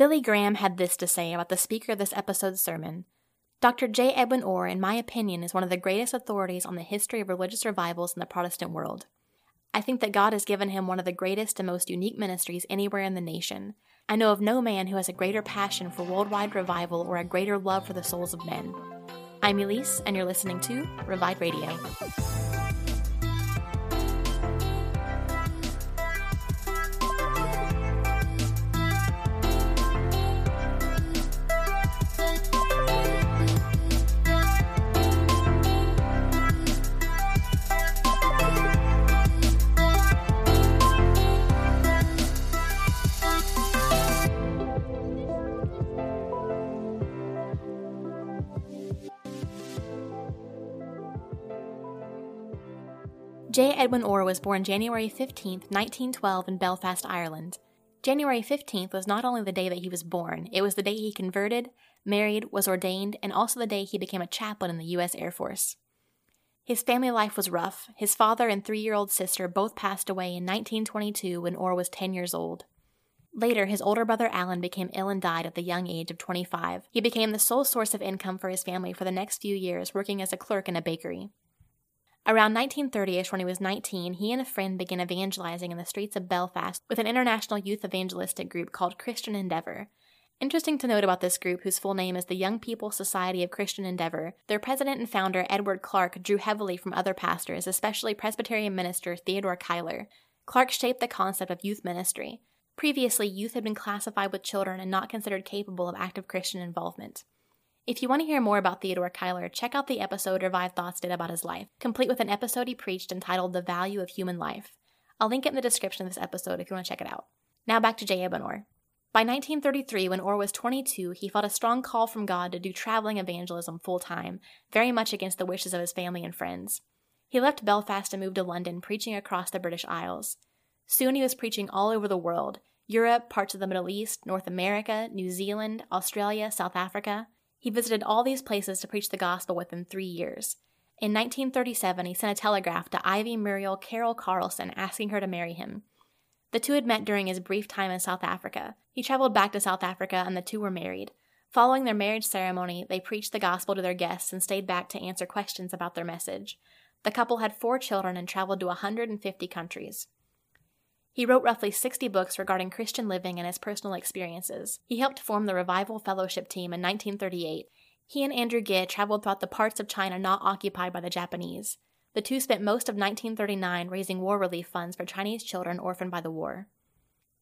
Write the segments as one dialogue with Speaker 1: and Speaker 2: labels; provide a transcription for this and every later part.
Speaker 1: Billy Graham had this to say about the speaker of this episode's sermon. Dr. J. Edwin Orr, in my opinion, is one of the greatest authorities on the history of religious revivals in the Protestant world. I think that God has given him one of the greatest and most unique ministries anywhere in the nation. I know of no man who has a greater passion for worldwide revival or a greater love for the souls of men. I'm Elise, and you're listening to Revive Radio. J. Edwin Orr was born January 15, 1912, in Belfast, Ireland. January 15th was not only the day that he was born, it was the day he converted, married, was ordained, and also the day he became a chaplain in the U.S. Air Force. His family life was rough. His father and three year old sister both passed away in 1922 when Orr was 10 years old. Later, his older brother Alan became ill and died at the young age of 25. He became the sole source of income for his family for the next few years, working as a clerk in a bakery. Around 1930ish, when he was 19, he and a friend began evangelizing in the streets of Belfast with an international youth evangelistic group called Christian Endeavour. Interesting to note about this group, whose full name is the Young People's Society of Christian Endeavour, their president and founder, Edward Clark, drew heavily from other pastors, especially Presbyterian minister Theodore Cuyler. Clark shaped the concept of youth ministry. Previously, youth had been classified with children and not considered capable of active Christian involvement. If you want to hear more about Theodore Cuyler, check out the episode Revive Thoughts did about his life, complete with an episode he preached entitled The Value of Human Life. I'll link it in the description of this episode if you want to check it out. Now back to J. Edwin Orr. By 1933, when Orr was 22, he felt a strong call from God to do traveling evangelism full time, very much against the wishes of his family and friends. He left Belfast and moved to London, preaching across the British Isles. Soon he was preaching all over the world Europe, parts of the Middle East, North America, New Zealand, Australia, South Africa. He visited all these places to preach the gospel within three years. In 1937, he sent a telegraph to Ivy Muriel Carroll Carlson asking her to marry him. The two had met during his brief time in South Africa. He traveled back to South Africa and the two were married. Following their marriage ceremony, they preached the gospel to their guests and stayed back to answer questions about their message. The couple had four children and traveled to 150 countries. He wrote roughly 60 books regarding Christian living and his personal experiences. He helped form the Revival Fellowship team in 1938. He and Andrew Gih traveled throughout the parts of China not occupied by the Japanese. The two spent most of 1939 raising war relief funds for Chinese children orphaned by the war.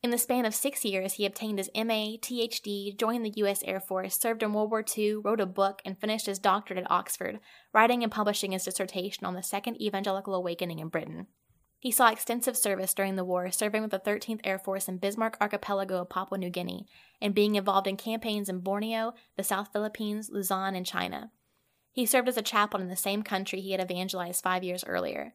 Speaker 1: In the span of six years, he obtained his MA, THD, joined the U.S. Air Force, served in World War II, wrote a book, and finished his doctorate at Oxford, writing and publishing his dissertation on the Second Evangelical Awakening in Britain. He saw extensive service during the war, serving with the 13th Air Force in Bismarck Archipelago of Papua New Guinea, and being involved in campaigns in Borneo, the South Philippines, Luzon, and China. He served as a chaplain in the same country he had evangelized five years earlier.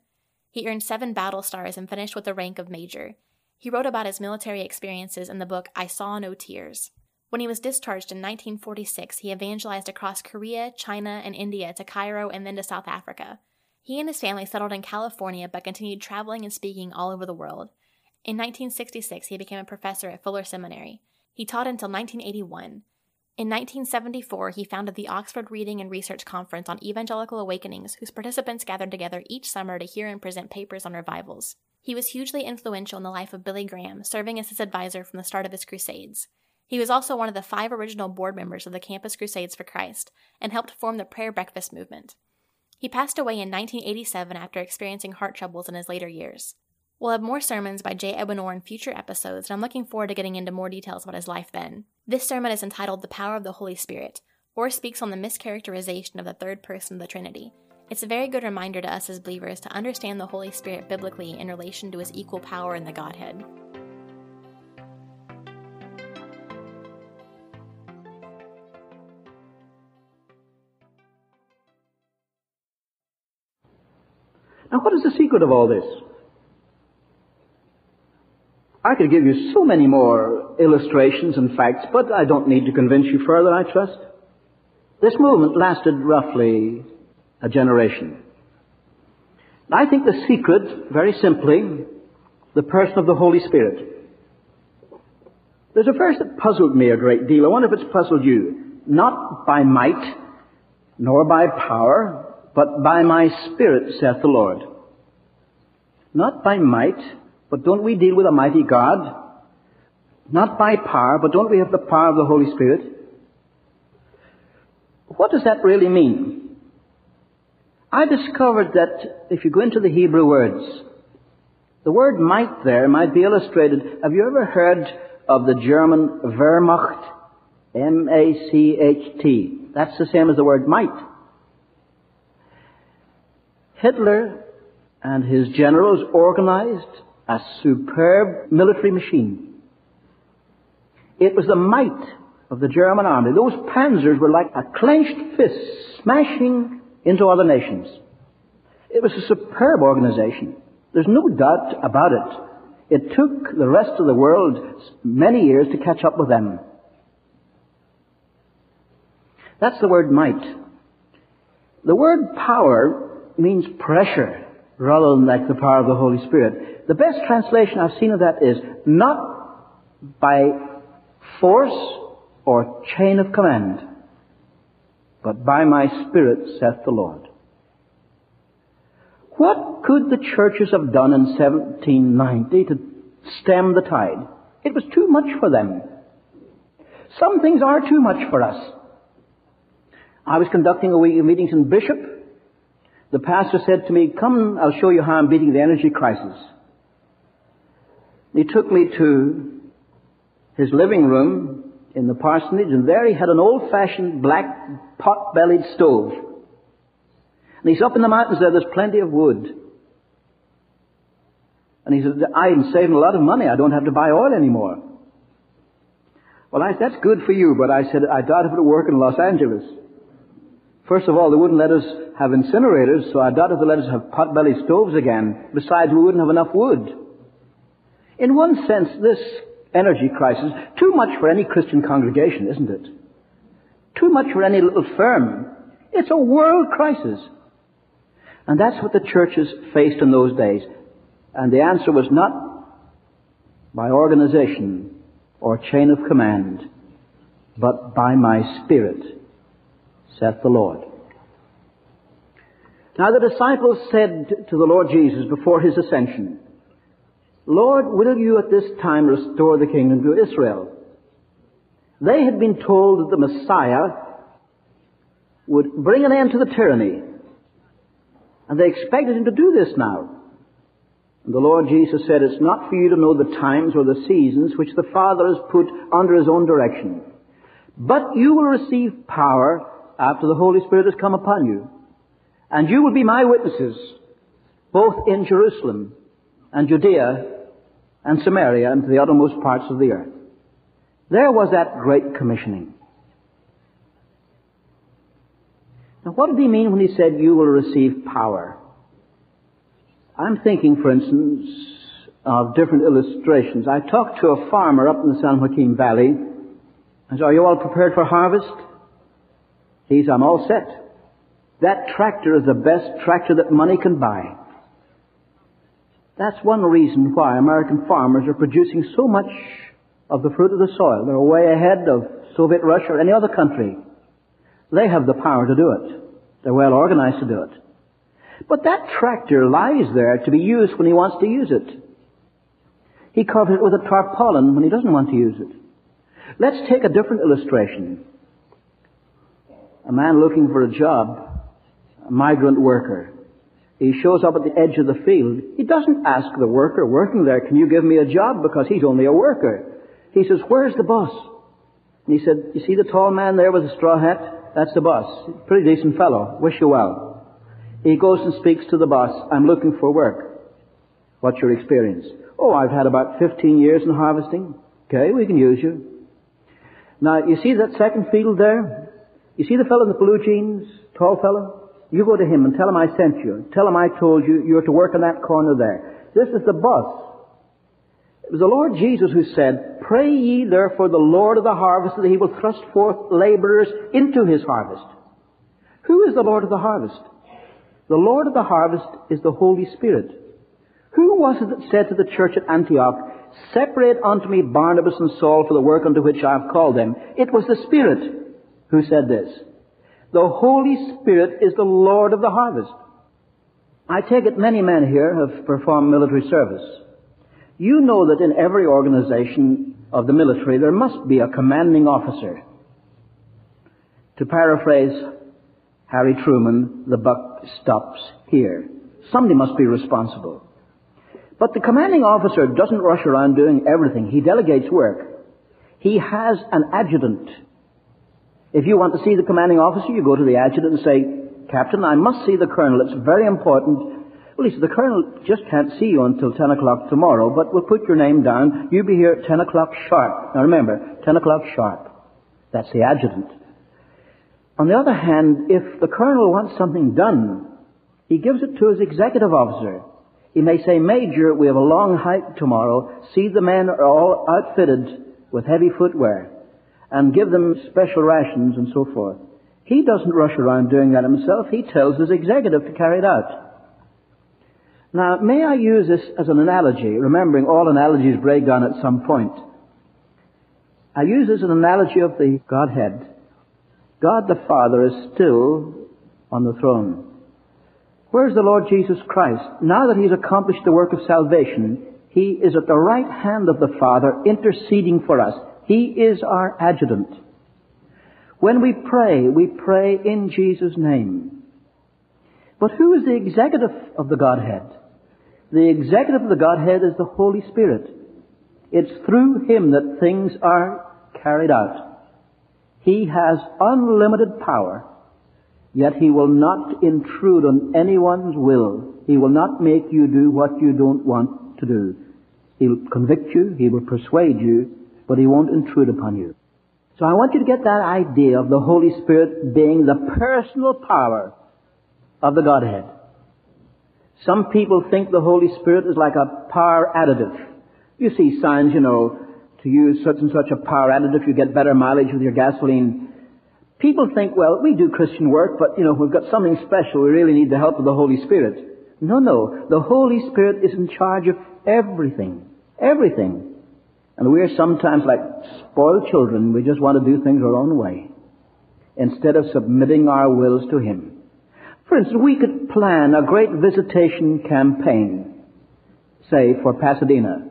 Speaker 1: He earned seven battle stars and finished with the rank of major. He wrote about his military experiences in the book I Saw No Tears. When he was discharged in 1946, he evangelized across Korea, China, and India to Cairo and then to South Africa. He and his family settled in California but continued traveling and speaking all over the world. In 1966, he became a professor at Fuller Seminary. He taught until 1981. In 1974, he founded the Oxford Reading and Research Conference on Evangelical Awakenings, whose participants gathered together each summer to hear and present papers on revivals. He was hugely influential in the life of Billy Graham, serving as his advisor from the start of his crusades. He was also one of the five original board members of the Campus Crusades for Christ and helped form the Prayer Breakfast movement. He passed away in 1987 after experiencing heart troubles in his later years. We'll have more sermons by J. Edwin Orr in future episodes, and I'm looking forward to getting into more details about his life then. This sermon is entitled The Power of the Holy Spirit, Orr speaks on the mischaracterization of the third person of the Trinity. It's a very good reminder to us as believers to understand the Holy Spirit biblically in relation to his equal power in the Godhead.
Speaker 2: What is the secret of all this? I could give you so many more illustrations and facts, but I don't need to convince you further, I trust. This movement lasted roughly a generation. I think the secret, very simply, the person of the Holy Spirit. There's a verse that puzzled me a great deal. I wonder if it's puzzled you. Not by might, nor by power, but by my spirit, saith the Lord. Not by might, but don't we deal with a mighty God? Not by power, but don't we have the power of the Holy Spirit? What does that really mean? I discovered that if you go into the Hebrew words, the word might there might be illustrated. Have you ever heard of the German Wehrmacht? M-A-C-H-T. That's the same as the word might. Hitler and his generals organized a superb military machine. It was the might of the German army. Those panzers were like a clenched fist smashing into other nations. It was a superb organization. There's no doubt about it. It took the rest of the world many years to catch up with them. That's the word might. The word power means pressure rather than like the power of the Holy Spirit. The best translation I've seen of that is not by force or chain of command, but by my Spirit, saith the Lord. What could the churches have done in 1790 to stem the tide? It was too much for them. Some things are too much for us. I was conducting a week of meetings in Bishop. The pastor said to me, come, I'll show you how I'm beating the energy crisis. He took me to his living room in the parsonage and there he had an old-fashioned black pot-bellied stove. And he's up in the mountains there, there's plenty of wood. And he said, I'm saving a lot of money. I don't have to buy oil anymore. Well, I said, that's good for you, but I said, I doubt if it would work in Los Angeles. First of all, they wouldn't let us have incinerators, so I doubt if they let us have pot-bellied stoves again. Besides, we wouldn't have enough wood. In one sense, this energy crisis, too much for any Christian congregation, isn't it? Too much for any little firm. It's a world crisis. And that's what the churches faced in those days. And the answer was not by organization or chain of command, but by my Spirit, saith the Lord. Now the disciples said to the Lord Jesus before his ascension, Lord, will you at this time restore the kingdom to Israel? They had been told that the Messiah would bring an end to the tyranny and they expected him to do this now. And the Lord Jesus said, It's not for you to know the times or the seasons which the Father has put under his own direction. But you will receive power after the Holy Spirit has come upon you. And you will be my witnesses, both in Jerusalem and Judea and Samaria and to the uttermost parts of the earth. There was that great commissioning. Now, what did he mean when he said, You will receive power? I'm thinking, for instance, of different illustrations. I talked to a farmer up in the San Joaquin Valley. I said, Are you all prepared for harvest? He said, I'm all set. That tractor is the best tractor that money can buy. That's one reason why American farmers are producing so much of the fruit of the soil. They're way ahead of Soviet Russia or any other country. They have the power to do it. They're well organized to do it. But that tractor lies there to be used when he wants to use it. He covers it with a tarpaulin when he doesn't want to use it. Let's take a different illustration. A man looking for a job, migrant worker. He shows up at the edge of the field. He doesn't ask the worker working there, can you give me a job? Because he's only a worker. He says, where's the boss? And he said, you see the tall man there with the straw hat? That's the boss. Pretty decent fellow. Wish you well. He goes and speaks to the boss. I'm looking for work. What's your experience? Oh, I've had about 15 years in harvesting. Okay, we can use you. Now, you see that second field there? You see the fellow in the blue jeans? Tall fellow? You go to him and tell him I sent you. Tell him I told you you're to work in that corner there. This is the bus. It was the Lord Jesus who said, Pray ye therefore the Lord of the harvest that he will thrust forth laborers into his harvest. Who is the Lord of the harvest? The Lord of the harvest is the Holy Spirit. Who was it that said to the church at Antioch, Separate unto me Barnabas and Saul for the work unto which I have called them. It was the Spirit who said this. The Holy Spirit is the Lord of the harvest. I take it many men here have performed military service. You know that in every organization of the military there must be a commanding officer. To paraphrase Harry Truman, the buck stops here. Somebody must be responsible. But the commanding officer doesn't rush around doing everything. He delegates work. He has an adjutant. If you want to see the commanding officer, you go to the adjutant and say, Captain, I must see the colonel. It's very important. Well, he said, the colonel just can't see you until 10 o'clock tomorrow, but we'll put your name down. You'll be here at 10 o'clock sharp. Now remember, 10 o'clock sharp. That's the adjutant. On the other hand, if the colonel wants something done, he gives it to his executive officer. He may say, Major, we have a long hike tomorrow. See the men are all outfitted with heavy footwear and give them special rations and so forth. He doesn't rush around doing that himself. He tells his executive to carry it out. Now, may I use this as an analogy, remembering all analogies break down at some point. I use this as an analogy of the Godhead. God the Father is still on the throne. Where's the Lord Jesus Christ? Now that He's accomplished the work of salvation, He is at the right hand of the Father interceding for us. He is our adjutant. When we pray, we pray in Jesus' name. But who is the executive of the Godhead? The executive of the Godhead is the Holy Spirit. It's through Him that things are carried out. He has unlimited power Yet he will not intrude on anyone's will. He will not make you do what you don't want to do. He'll convict you, he will persuade you, but he won't intrude upon you. So I want you to get that idea of the Holy Spirit being the personal power of the Godhead. Some people think the Holy Spirit is like a power additive. You see signs, you know, to use such and such a power additive, you get better mileage with your gasoline. People think, well, we do Christian work, but, you know, we've got something special. We really need the help of the Holy Spirit. No, no. The Holy Spirit is in charge of everything. Everything. And we're sometimes like spoiled children. We just want to do things our own way. Instead of submitting our wills to Him. For instance, we could plan a great visitation campaign, say, for Pasadena.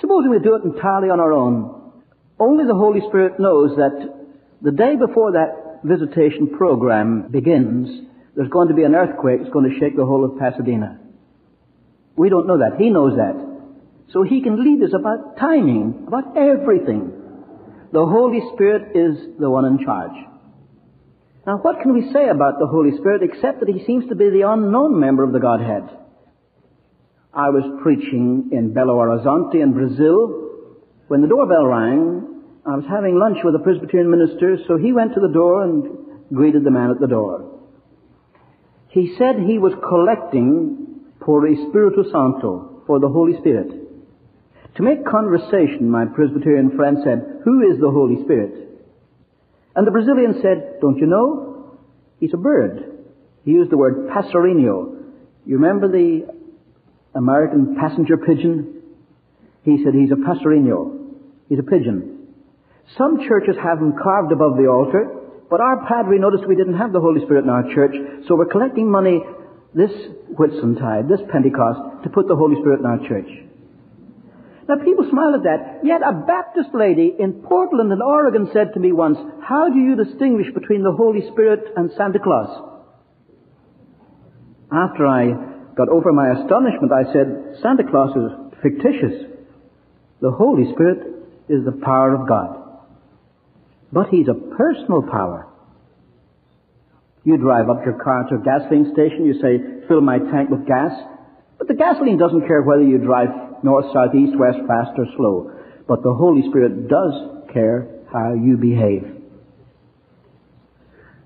Speaker 2: Supposing we do it entirely on our own. Only the Holy Spirit knows that the day before that visitation program begins, there's going to be an earthquake that's going to shake the whole of Pasadena. We don't know that. He knows that. So he can lead us about timing, about everything. The Holy Spirit is the one in charge. Now what can we say about the Holy Spirit except that he seems to be the unknown member of the Godhead? I was preaching in Belo Horizonte in Brazil when the doorbell rang I was having lunch with a Presbyterian minister, so he went to the door and greeted the man at the door. He said he was collecting por Espiritu Santo, for the Holy Spirit. To make conversation, my Presbyterian friend said, Who is the Holy Spirit? And the Brazilian said, Don't you know? He's a bird. He used the word passarinho. You remember the American passenger pigeon? He said he's a passarinho. He's a pigeon. Some churches have him carved above the altar, but our padre noticed we didn't have the Holy Spirit in our church, so we're collecting money this Whitsuntide, this Pentecost, to put the Holy Spirit in our church. Now people smile at that, yet a Baptist lady in Portland in Oregon said to me once, how do you distinguish between the Holy Spirit and Santa Claus? After I got over my astonishment, I said, Santa Claus is fictitious. The Holy Spirit is the power of God. But he's a personal power. You drive up your car to a gasoline station, you say, fill my tank with gas. But the gasoline doesn't care whether you drive north, south, east, west, fast or slow. But the Holy Spirit does care how you behave.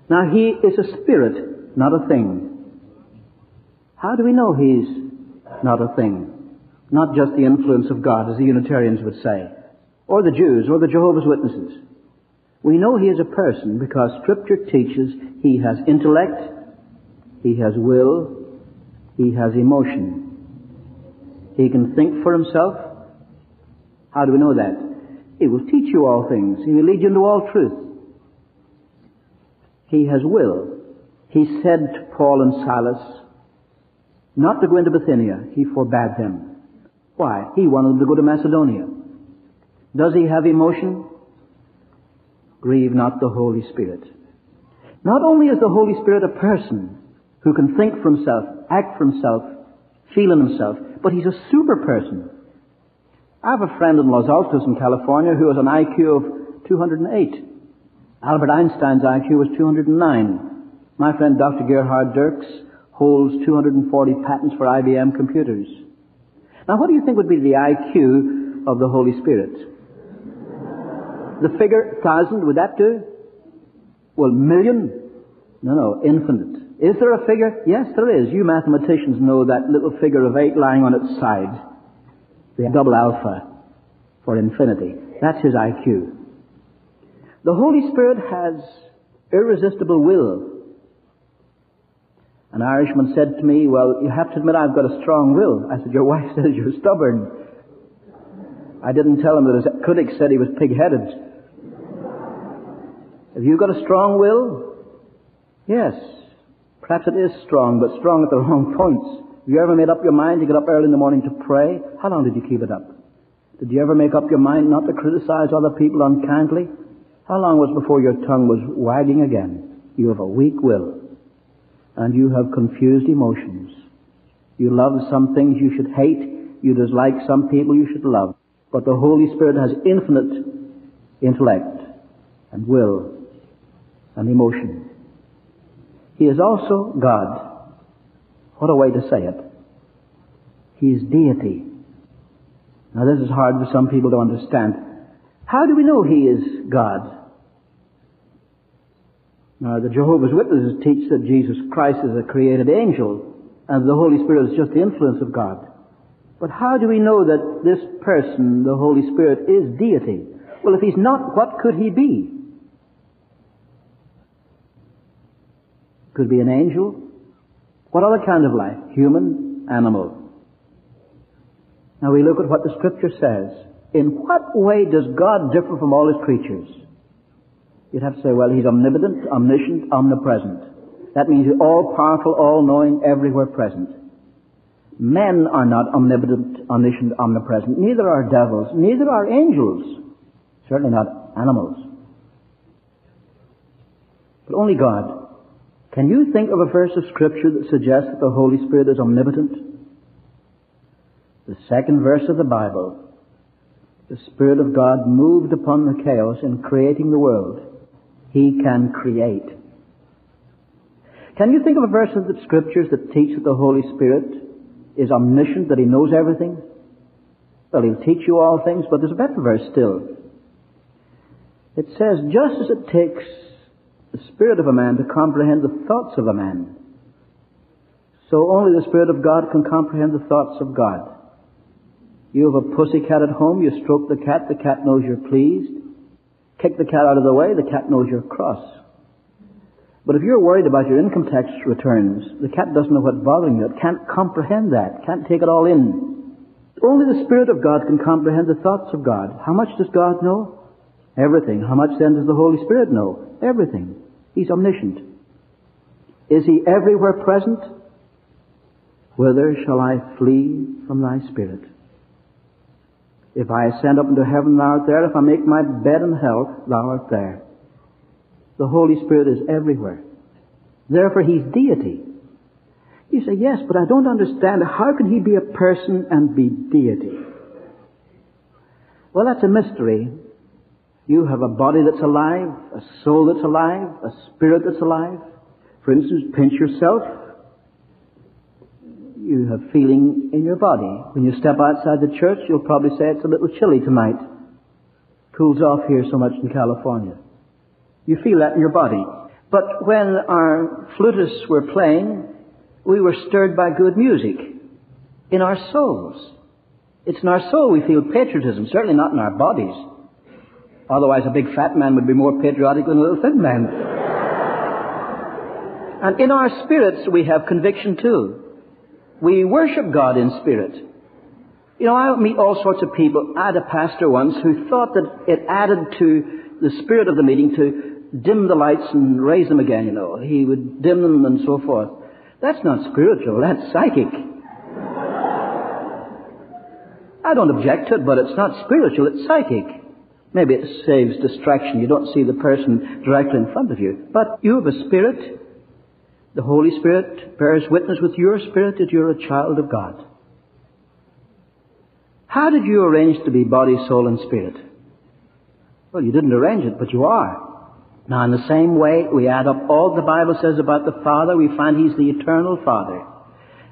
Speaker 2: Now he is a spirit, not a thing. How do we know he's not a thing? Not just the influence of God, as the Unitarians would say, or the Jews, or the Jehovah's Witnesses. We know he is a person because Scripture teaches he has intellect, he has will, he has emotion. He can think for himself, How do we know that? He will teach you all things. He will lead you into all truth. He has will. He said to Paul and Silas not to go into Bithynia. He forbade them. Why? He wanted them to go to Macedonia. Does he have emotion? Grieve not the Holy Spirit. Not only is the Holy Spirit a person who can think for himself, act for himself, feel in himself, but he's a super person. I have a friend in Los Altos in California who has an IQ of 208. Albert Einstein's IQ was 209. My friend Dr. Gerhard Dirks holds 240 patents for IBM computers. Now what do you think would be the IQ of the Holy Spirit? The figure thousand, would that do? Well, million? No, no, infinite. Is there a figure? Yes, there is. You mathematicians know that little figure of eight lying on its side. The double alpha for infinity. That's his IQ. The Holy Spirit has irresistible will. An Irishman said to me, well, you have to admit I've got a strong will. I said, your wife says you're stubborn. I didn't tell him that his critics said he was pig-headed. Have you got a strong will? Yes. Perhaps it is strong, but strong at the wrong points. Have you ever made up your mind to get up early in the morning to pray? How long did you keep it up? Did you ever make up your mind not to criticize other people unkindly? How long was before your tongue was wagging again? You have a weak will. And you have confused emotions. You love some things you should hate. You dislike some people you should love. But the Holy Spirit has infinite intellect and will and emotion. He is also God. What a way to say it. He is deity. Now this is hard for some people to understand. How do we know He is God? Now the Jehovah's Witnesses teach that Jesus Christ is a created angel and the Holy Spirit is just the influence of God. But how do we know that this person, the Holy Spirit, is deity? Well, if He's not, what could He be? Could be an angel, what other kind of life? Human, animal. Now we look at what the scripture says. In what way does God differ from all his creatures? You'd have to say, well, he's omnipotent, omniscient, omnipresent. That means he's all powerful, all knowing, everywhere present. Men are not omnipotent, omniscient, omnipresent. Neither are devils. Neither are angels. Certainly not animals. But only God. Can you think of a verse of Scripture that suggests that the Holy Spirit is omnipotent? The second verse of the Bible. The Spirit of God moved upon the chaos in creating the world. He can create. Can you think of a verse of the Scriptures that teach that the Holy Spirit is omniscient, that He knows everything? Well, He'll teach you all things, but there's a better verse still. It says, just as it takes the spirit of a man to comprehend the thoughts of a man. So only the Spirit of God can comprehend the thoughts of God. You have a pussy cat at home, you stroke the cat, the cat knows you're pleased. Kick the cat out of the way, the cat knows you're cross. But if you're worried about your income tax returns, the cat doesn't know what's bothering you. It can't comprehend that, can't take it all in. Only the Spirit of God can comprehend the thoughts of God. How much does God know? Everything. How much then does the Holy Spirit know? Everything. He's omniscient. Is he everywhere present? Whither shall I flee from thy spirit? If I ascend up into heaven, thou art there. If I make my bed in hell, thou art there. The Holy Spirit is everywhere. Therefore, he's deity. You say, yes, but I don't understand. How can he be a person and be deity? Well, that's a mystery you have a body that's alive, a soul that's alive, a spirit that's alive. For instance, pinch yourself. You have feeling in your body. When you step outside the church, you'll probably say it's a little chilly tonight. Cools off here so much in California. You feel that in your body. But when our flutists were playing, we were stirred by good music in our souls. It's in our soul we feel patriotism, certainly not in our bodies. Otherwise, a big fat man would be more patriotic than a little thin man. and in our spirits, we have conviction too. We worship God in spirit. You know, I meet all sorts of people. I had a pastor once who thought that it added to the spirit of the meeting to dim the lights and raise them again, you know. He would dim them and so forth. That's not spiritual, that's psychic. I don't object to it, but it's not spiritual, it's psychic. Maybe it saves distraction. You don't see the person directly in front of you. But you have a spirit. The Holy Spirit bears witness with your spirit that you're a child of God. How did you arrange to be body, soul, and spirit? Well, you didn't arrange it, but you are. Now, in the same way, we add up all the Bible says about the Father, we find He's the eternal Father.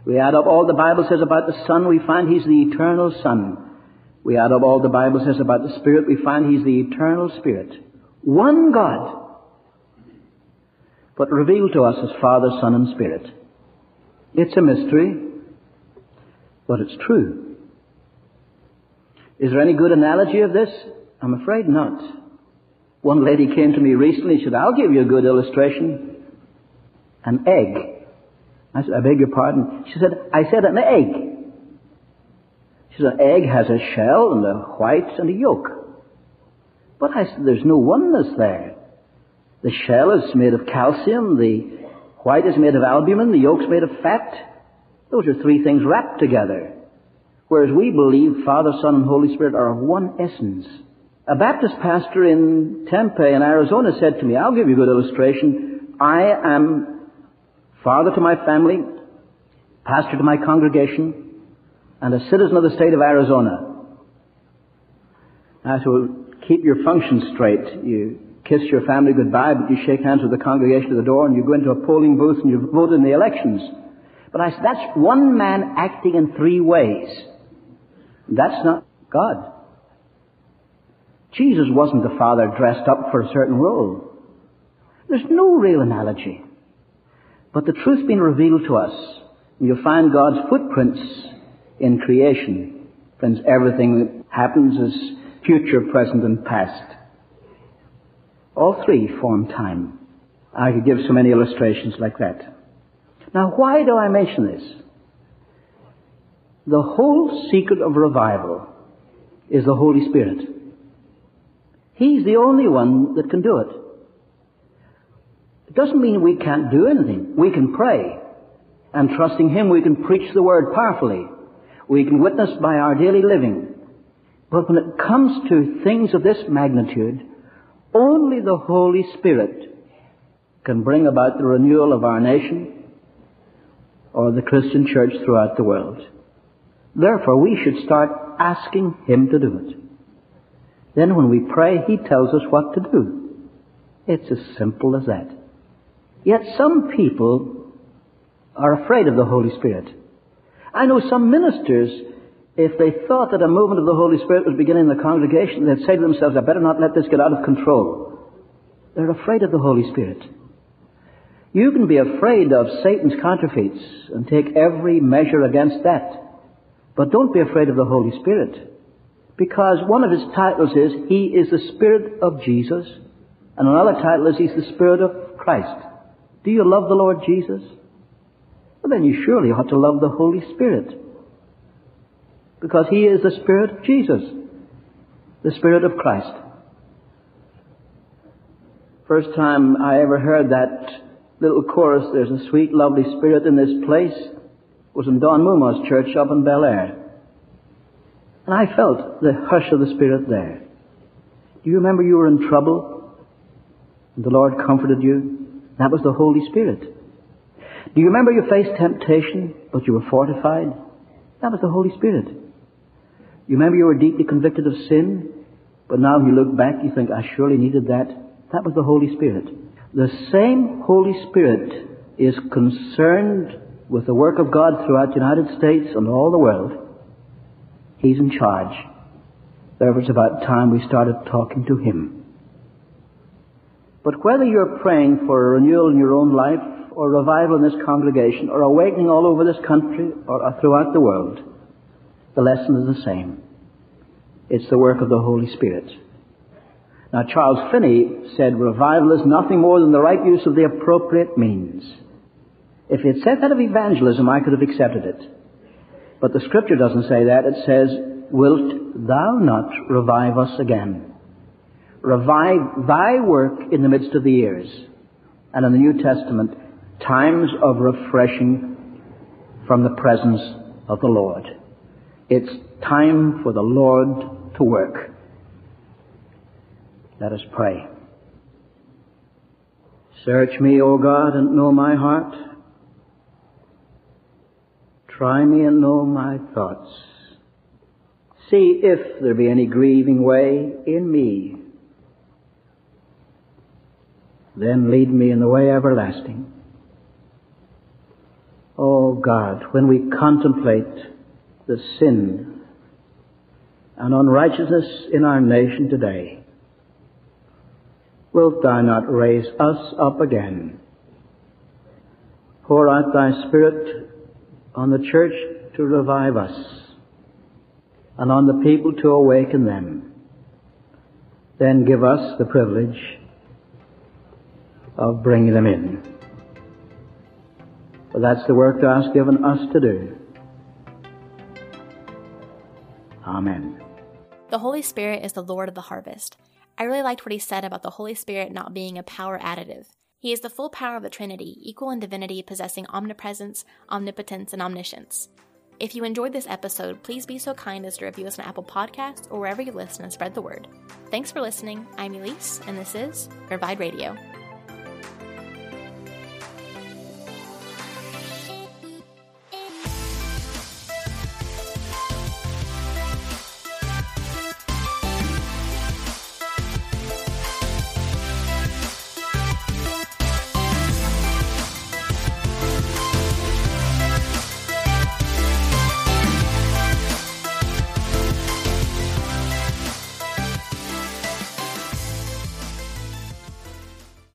Speaker 2: We add up all the Bible says about the Son, we find He's the eternal Son. We add up all the Bible says about the Spirit, we find He's the eternal Spirit. One God, but revealed to us as Father, Son, and Spirit. It's a mystery, but it's true. Is there any good analogy of this? I'm afraid not. One lady came to me recently, she said, I'll give you a good illustration. An egg. I said, I beg your pardon. She said, I said an egg. Said, an egg has a shell and a white and a yolk. But I said, there's no oneness there. The shell is made of calcium, the white is made of albumin, the yolk's made of fat. Those are three things wrapped together. Whereas we believe Father, Son, and Holy Spirit are of one essence. A Baptist pastor in Tempe in Arizona said to me, I'll give you a good illustration. I am father to my family, pastor to my congregation, and a citizen of the state of Arizona. I said, well, keep your functions straight. You kiss your family goodbye, but you shake hands with the congregation at the door and you go into a polling booth and you vote in the elections. But I said, that's one man acting in three ways. That's not God. Jesus wasn't the Father dressed up for a certain role. There's no real analogy. But the truth being revealed to us, you'll find God's footprints in creation. Friends, everything that happens is future, present, and past. All three form time. I could give so many illustrations like that. Now, why do I mention this? The whole secret of revival is the Holy Spirit. He's the only one that can do it. It doesn't mean we can't do anything. We can pray. And trusting Him, we can preach the Word powerfully. We can witness by our daily living. But when it comes to things of this magnitude, only the Holy Spirit can bring about the renewal of our nation or the Christian church throughout the world. Therefore, we should start asking Him to do it. Then when we pray, He tells us what to do. It's as simple as that. Yet some people are afraid of the Holy Spirit. I know some ministers, if they thought that a movement of the Holy Spirit was beginning in the congregation, they'd say to themselves, I better not let this get out of control. They're afraid of the Holy Spirit. You can be afraid of Satan's counterfeits and take every measure against that. But don't be afraid of the Holy Spirit. Because one of his titles is, He is the Spirit of Jesus. And another title is, He's the Spirit of Christ. Do you love the Lord Jesus? Well, then you surely ought to love the Holy Spirit. Because He is the Spirit of Jesus, the Spirit of Christ. First time I ever heard that little chorus, There's a sweet, lovely Spirit in this place, was in Donn Moomaw's church up in Bel Air. And I felt the hush of the Spirit there. Do you remember you were in trouble? And the Lord comforted you? That was the Holy Spirit. Do you remember you faced temptation, but you were fortified? That was the Holy Spirit. You remember you were deeply convicted of sin, but now you look back, you think, I surely needed that. That was the Holy Spirit. The same Holy Spirit is concerned with the work of God throughout the United States and all the world. He's in charge. Therefore, it's about time we started talking to Him. But whether you're praying for a renewal in your own life, or revival in this congregation or awakening all over this country or throughout the world, the lesson is the same. It's the work of the Holy Spirit. Now, Charles Finney said revival is nothing more than the right use of the appropriate means. If he had said that of evangelism, I could have accepted it. But the scripture doesn't say that. It says, Wilt thou not revive us again? Revive thy work in the midst of the years. And in the New Testament, times of refreshing from the presence of the Lord. It's time for the Lord to work. Let us pray. Search me, O God, and know my heart. Try me and know my thoughts. See if there be any grieving way in me. Then lead me in the way everlasting. O God, when we contemplate the sin and unrighteousness in our nation today, wilt thou not raise us up again? Pour out thy Spirit on the church to revive us and on the people to awaken them. Then give us the privilege of bringing them in. For that's the work thou hast given us to do. Amen.
Speaker 1: The Holy Spirit is the Lord of the harvest. I really liked what he said about the Holy Spirit not being a power additive. He is the full power of the Trinity, equal in divinity, possessing omnipresence, omnipotence, and omniscience. If you enjoyed this episode, please be so kind as to review us on Apple Podcasts or wherever you listen and spread the word. Thanks for listening. I'm Elise, and this is Revive Radio.